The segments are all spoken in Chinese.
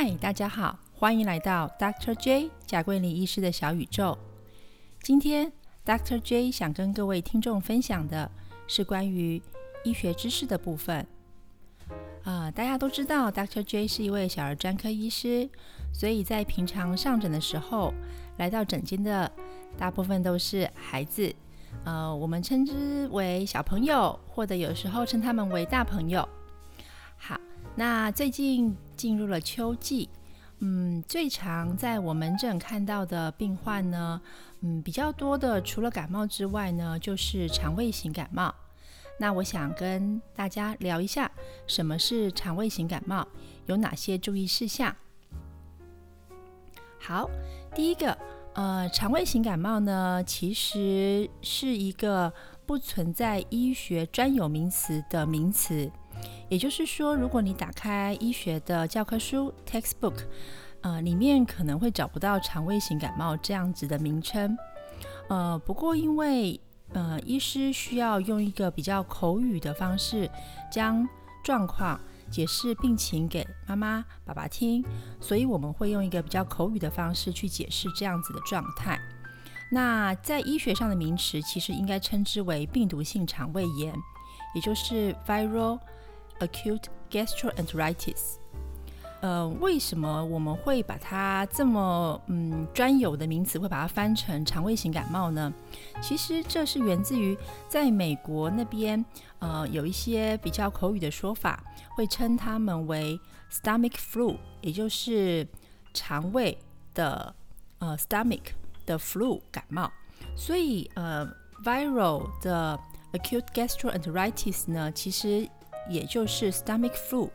嗨，大家好，欢迎来到 Dr. J 贾桂林医师的小宇宙。今天 Dr. J 想跟各位听众分享的是关于医学知识的部分。啊，大家都知道 Dr. J 是一位小儿专科医师，所以在平常上诊的时候，来到诊间的大部分都是孩子，呃，我们称之为小朋友，或者有时候称他们为大朋友。好。那最近进入了秋季，嗯，最常在我门诊看到的病患呢，嗯，比较多的除了感冒之外呢，就是肠胃型感冒。那我想跟大家聊一下，什么是肠胃型感冒，有哪些注意事项。好，第一个，呃，肠胃型感冒呢，其实是一个不存在医学专有名词的名词。也就是说，如果你打开医学的教科书 （textbook），呃，里面可能会找不到肠胃型感冒这样子的名称。呃，不过因为呃，医师需要用一个比较口语的方式将状况解释病情给妈妈、爸爸听，所以我们会用一个比较口语的方式去解释这样子的状态。那在医学上的名词，其实应该称之为病毒性肠胃炎，也就是 viral。Acute gastroenteritis，呃，为什么我们会把它这么嗯专有的名词会把它翻成肠胃型感冒呢？其实这是源自于在美国那边，呃，有一些比较口语的说法，会称它们为 stomach flu，也就是肠胃的呃 stomach 的 flu 感冒。所以呃，viral 的 acute gastroenteritis 呢，其实。也就是 stomach flu，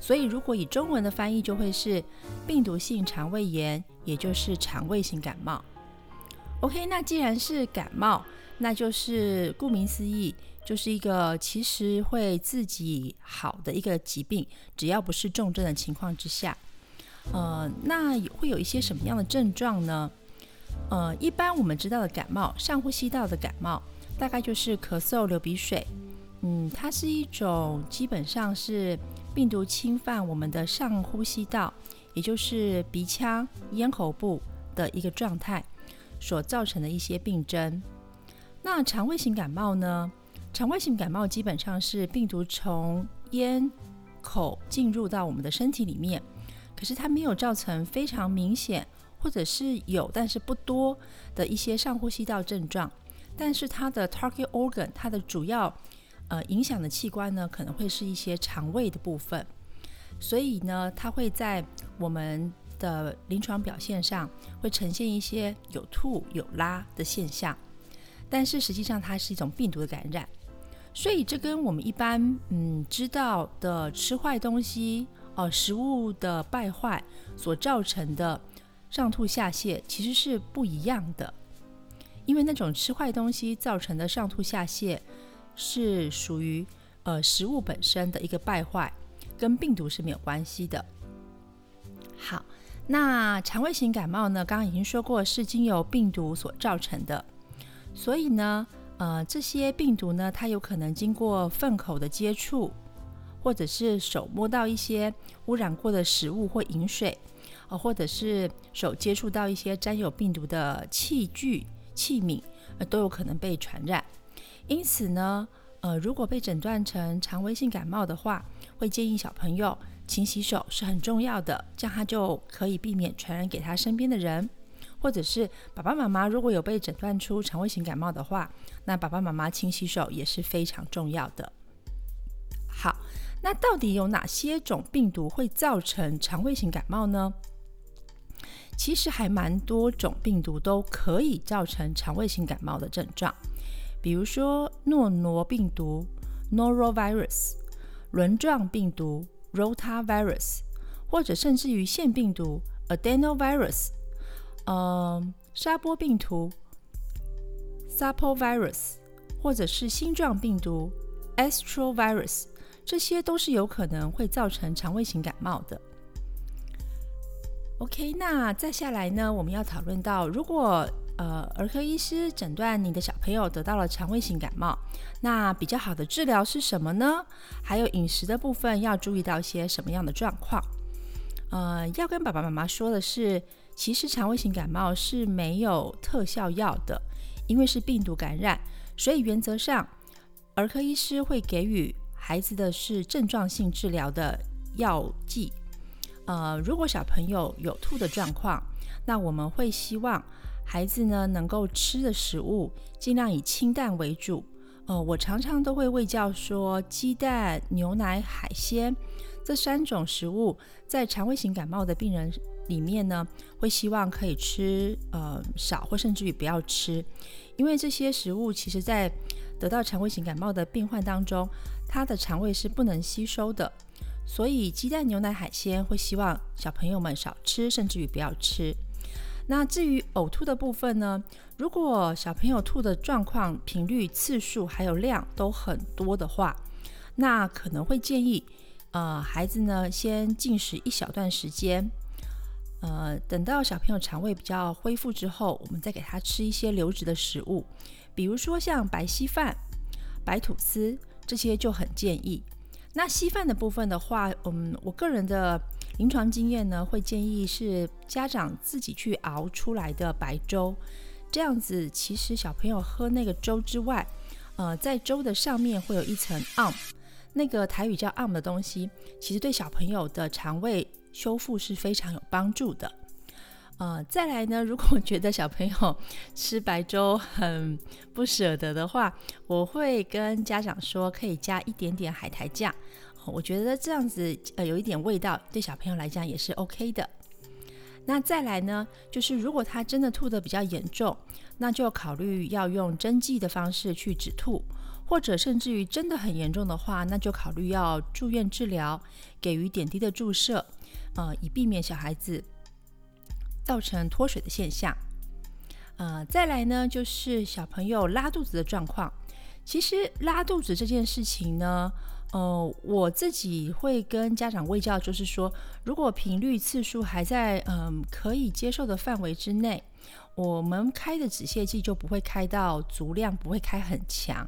所以如果以中文的翻译就会是病毒性肠胃炎，也就是肠胃型感冒。OK，那既然是感冒，那就是顾名思义，就是一个其实会自己好的一个疾病，只要不是重症的情况之下，呃，那会有一些什么样的症状呢？呃，一般我们知道的感冒，上呼吸道的感冒，大概就是咳嗽、流鼻水。嗯，它是一种基本上是病毒侵犯我们的上呼吸道，也就是鼻腔、咽喉部的一个状态所造成的一些病症。那肠胃型感冒呢？肠胃型感冒基本上是病毒从咽口进入到我们的身体里面，可是它没有造成非常明显，或者是有但是不多的一些上呼吸道症状，但是它的 target organ，它的主要呃，影响的器官呢，可能会是一些肠胃的部分，所以呢，它会在我们的临床表现上会呈现一些有吐有拉的现象，但是实际上它是一种病毒的感染，所以这跟我们一般嗯知道的吃坏东西哦，食物的败坏所造成的上吐下泻其实是不一样的，因为那种吃坏东西造成的上吐下泻。是属于呃食物本身的一个败坏，跟病毒是没有关系的。好，那肠胃型感冒呢？刚刚已经说过是经由病毒所造成的，所以呢，呃，这些病毒呢，它有可能经过粪口的接触，或者是手摸到一些污染过的食物或饮水，呃，或者是手接触到一些沾有病毒的器具器皿，都有可能被传染。因此呢，呃，如果被诊断成肠胃性感冒的话，会建议小朋友勤洗手是很重要的，这样他就可以避免传染给他身边的人。或者是爸爸妈妈如果有被诊断出肠胃型感冒的话，那爸爸妈妈勤洗手也是非常重要的。好，那到底有哪些种病毒会造成肠胃型感冒呢？其实还蛮多种病毒都可以造成肠胃型感冒的症状。比如说诺罗病毒 （Norovirus）、轮状病毒 （Rotavirus） 或者甚至于腺病毒 （Adenovirus）、呃，沙波病毒 （Sapovirus） 或者是星状病毒 （Astrovirus），这些都是有可能会造成肠胃型感冒的。OK，那再下来呢，我们要讨论到如果。呃，儿科医师诊断你的小朋友得到了肠胃型感冒，那比较好的治疗是什么呢？还有饮食的部分要注意到一些什么样的状况？呃，要跟爸爸妈妈说的是，其实肠胃型感冒是没有特效药的，因为是病毒感染，所以原则上儿科医师会给予孩子的是症状性治疗的药剂。呃，如果小朋友有吐的状况，那我们会希望孩子呢能够吃的食物尽量以清淡为主。呃，我常常都会喂教说，鸡蛋、牛奶、海鲜这三种食物，在肠胃型感冒的病人里面呢，会希望可以吃呃少或甚至于不要吃，因为这些食物其实在得到肠胃型感冒的病患当中，他的肠胃是不能吸收的。所以鸡蛋、牛奶、海鲜会希望小朋友们少吃，甚至于不要吃。那至于呕吐的部分呢？如果小朋友吐的状况、频率、次数还有量都很多的话，那可能会建议呃孩子呢先进食一小段时间，呃等到小朋友肠胃比较恢复之后，我们再给他吃一些流质的食物，比如说像白稀饭、白吐司这些就很建议。那稀饭的部分的话，嗯，我个人的临床经验呢，会建议是家长自己去熬出来的白粥，这样子其实小朋友喝那个粥之外，呃，在粥的上面会有一层盎那个台语叫盎的东西，其实对小朋友的肠胃修复是非常有帮助的。呃，再来呢，如果觉得小朋友吃白粥很不舍得的话，我会跟家长说，可以加一点点海苔酱。我觉得这样子呃有一点味道，对小朋友来讲也是 OK 的。那再来呢，就是如果他真的吐得比较严重，那就考虑要用针剂的方式去止吐，或者甚至于真的很严重的话，那就考虑要住院治疗，给予点滴的注射，呃，以避免小孩子。造成脱水的现象，呃，再来呢，就是小朋友拉肚子的状况。其实拉肚子这件事情呢，呃，我自己会跟家长喂教，就是说，如果频率次数还在嗯可以接受的范围之内，我们开的止泻剂就不会开到足量，不会开很强，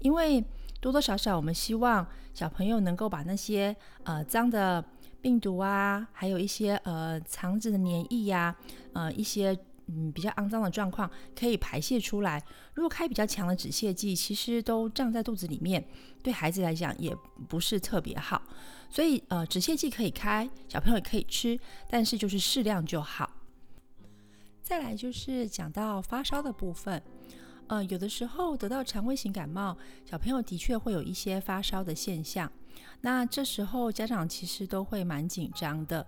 因为多多少少我们希望小朋友能够把那些呃脏的。病毒啊，还有一些呃肠子的黏液呀，呃一些嗯比较肮脏的状况可以排泄出来。如果开比较强的止泻剂，其实都胀在肚子里面，对孩子来讲也不是特别好。所以呃止泻剂可以开，小朋友也可以吃，但是就是适量就好。再来就是讲到发烧的部分，呃有的时候得到肠胃型感冒，小朋友的确会有一些发烧的现象。那这时候家长其实都会蛮紧张的，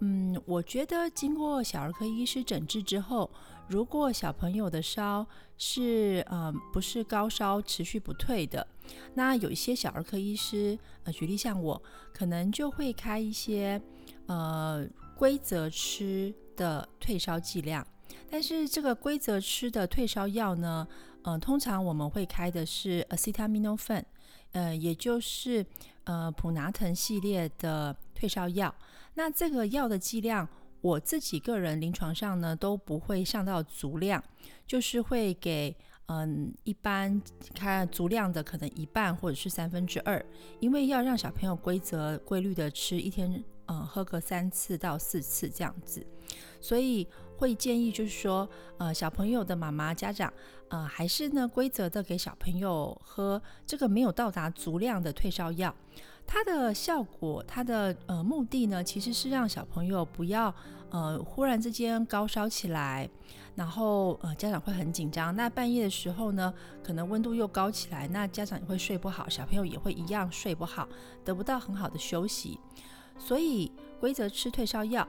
嗯，我觉得经过小儿科医师诊治之后，如果小朋友的烧是呃不是高烧持续不退的，那有一些小儿科医师，呃，举例像我，可能就会开一些呃规则吃的退烧剂量，但是这个规则吃的退烧药呢，嗯，通常我们会开的是 acetaminophen，呃，也就是。呃，普拿疼系列的退烧药，那这个药的剂量，我自己个人临床上呢都不会上到足量，就是会给嗯一般看足量的可能一半或者是三分之二，因为要让小朋友规则规律的吃一天，呃喝个三次到四次这样子，所以会建议就是说，呃小朋友的妈妈家长。呃，还是呢，规则的给小朋友喝这个没有到达足量的退烧药，它的效果，它的呃目的呢，其实是让小朋友不要呃忽然之间高烧起来，然后呃家长会很紧张，那半夜的时候呢，可能温度又高起来，那家长也会睡不好，小朋友也会一样睡不好，得不到很好的休息，所以规则吃退烧药。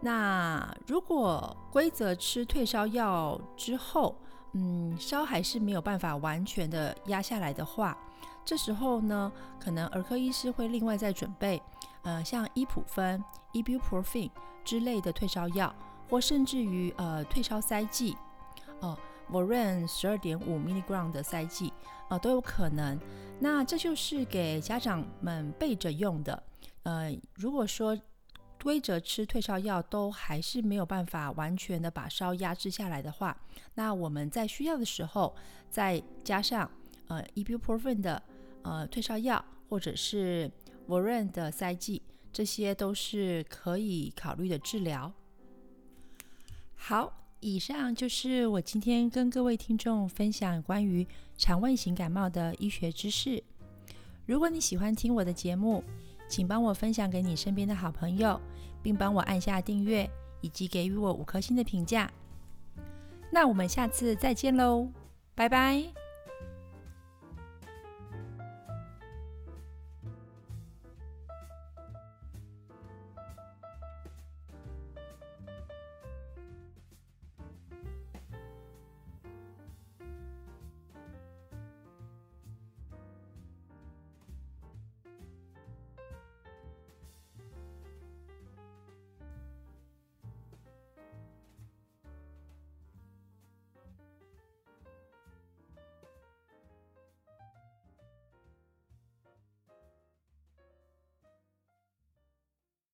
那如果规则吃退烧药之后，嗯，烧还是没有办法完全的压下来的话，这时候呢，可能儿科医师会另外再准备，呃，像伊普芬 （Ibuprofen） 之类的退烧药，或甚至于呃退烧塞剂，哦 v o r e n 十二点五 milligram 的塞剂，呃，都有可能。那这就是给家长们备着用的。呃，如果说规则吃退烧药都还是没有办法完全的把烧压制下来的话，那我们在需要的时候再加上呃 ibuprofen 的呃退烧药或者是 v o r e n 的塞剂，这些都是可以考虑的治疗。好，以上就是我今天跟各位听众分享关于肠胃型感冒的医学知识。如果你喜欢听我的节目，请帮我分享给你身边的好朋友，并帮我按下订阅，以及给予我五颗星的评价。那我们下次再见喽，拜拜。